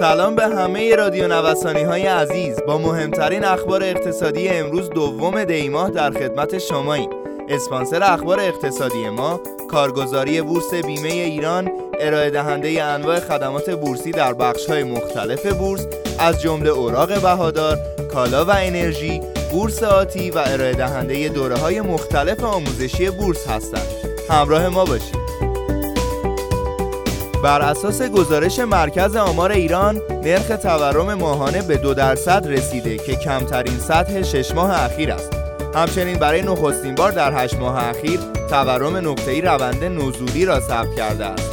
سلام به همه رادیو نوسانی های عزیز با مهمترین اخبار اقتصادی امروز دوم دیماه در خدمت شماییم اسپانسر اخبار اقتصادی ما کارگزاری بورس بیمه ایران ارائه دهنده انواع خدمات بورسی در بخش های مختلف بورس از جمله اوراق بهادار، کالا و انرژی، بورس آتی و ارائه دهنده دوره های مختلف آموزشی بورس هستند. همراه ما باشید. بر اساس گزارش مرکز آمار ایران نرخ تورم ماهانه به دو درصد رسیده که کمترین سطح شش ماه اخیر است. همچنین برای نخستین بار در هشت ماه اخیر تورم نقطه‌ای روند نزولی را ثبت کرده است.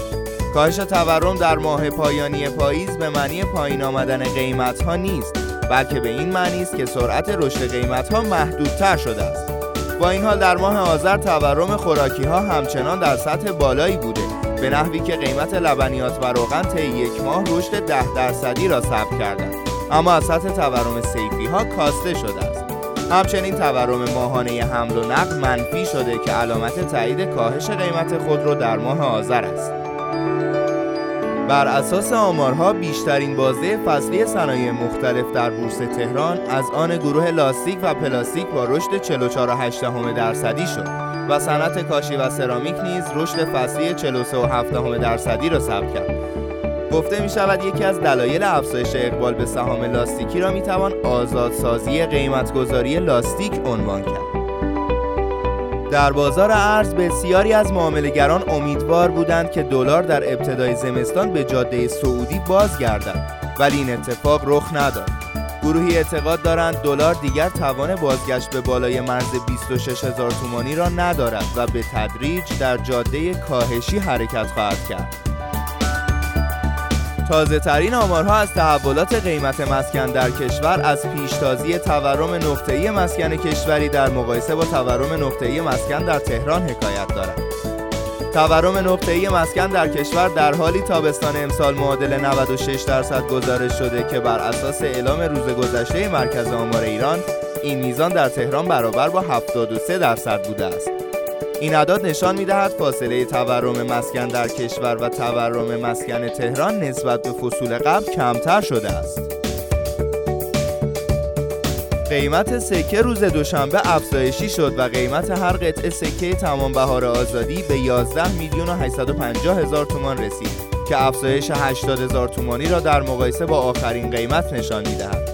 کاهش تورم در ماه پایانی پاییز به معنی پایین آمدن قیمت ها نیست بلکه به این معنی است که سرعت رشد قیمت ها محدودتر شده است. با این حال در ماه آذر تورم خوراکی ها همچنان در سطح بالایی بوده. به نحوی که قیمت لبنیات و روغن طی یک ماه رشد ده درصدی را ثبت کردند. اما از سطح تورم سیفی ها کاسته شده است. همچنین تورم ماهانه حمل و نقل منفی شده که علامت تایید کاهش قیمت خودرو در ماه آذر است. بر اساس آمارها بیشترین بازده فصلی صنایع مختلف در بورس تهران از آن گروه لاستیک و پلاستیک با رشد 44.8 درصدی شد. و صنعت کاشی و سرامیک نیز رشد فصلی 43.7 درصدی را ثبت کرد. گفته می شود یکی از دلایل افزایش اقبال به سهام لاستیکی را می توان آزادسازی قیمتگذاری لاستیک عنوان کرد. در بازار ارز بسیاری از معاملهگران امیدوار بودند که دلار در ابتدای زمستان به جاده سعودی بازگردد ولی این اتفاق رخ نداد گروهی اعتقاد دارند دلار دیگر توان بازگشت به بالای مرز 26 هزار تومانی را ندارد و به تدریج در جاده کاهشی حرکت خواهد کرد تازه ترین آمارها از تحولات قیمت مسکن در کشور از پیشتازی تورم نقطه‌ای مسکن کشوری در مقایسه با تورم نقطه‌ای مسکن در تهران حکایت دارد. تورم نقطه‌ای مسکن در کشور در حالی تابستان امسال معادل 96 درصد گزارش شده که بر اساس اعلام روز گذشته مرکز آمار ایران این میزان در تهران برابر با 73 درصد بوده است. این اعداد نشان می‌دهد فاصله تورم مسکن در کشور و تورم مسکن تهران نسبت به فصول قبل کمتر شده است. قیمت سکه روز دوشنبه افزایشی شد و قیمت هر قطعه سکه تمام بهار آزادی به 11 میلیون و 850 هزار تومان رسید که افزایش 80 هزار تومانی را در مقایسه با آخرین قیمت نشان می‌دهد.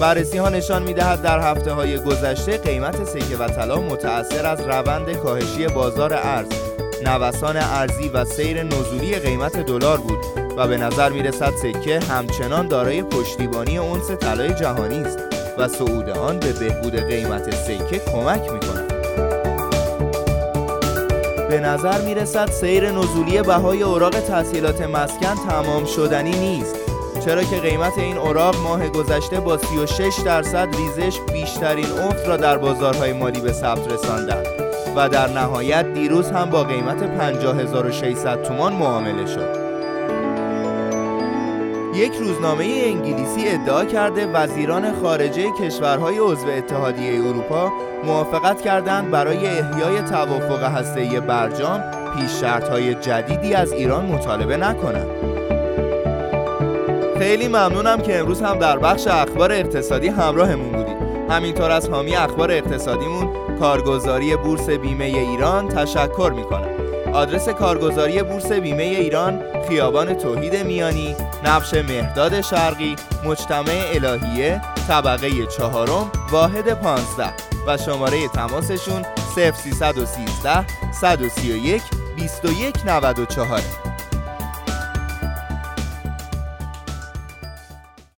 بررسی ها نشان می‌دهد در هفته های گذشته قیمت سکه و طلا متأثر از روند کاهشی بازار ارز نوسان ارزی و سیر نزولی قیمت دلار بود و به نظر می رسد سکه همچنان دارای پشتیبانی اونس طلای جهانی است و صعود آن به بهبود قیمت سکه کمک می کند. به نظر می رسد سیر نزولی بهای اوراق تسهیلات مسکن تمام شدنی نیست چرا که قیمت این اوراق ماه گذشته با 36 درصد ریزش بیشترین افت را در بازارهای مالی به ثبت رساندند و در نهایت دیروز هم با قیمت 50600 تومان معامله شد. یک روزنامه انگلیسی ادعا کرده وزیران خارجه کشورهای عضو اتحادیه اروپا موافقت کردند برای احیای توافق هسته‌ای برجام پیش شرطهای جدیدی از ایران مطالبه نکنند. خیلی ممنونم که امروز هم در بخش اخبار اقتصادی همراهمون بودید همینطور از حامی اخبار اقتصادیمون کارگزاری بورس بیمه ایران تشکر می‌کنم آدرس کارگزاری بورس بیمه ایران خیابان توحید میانی نقش مهداد شرقی مجتمع الهیه طبقه چهارم واحد 15 و شماره تماسشون 0313 131 2194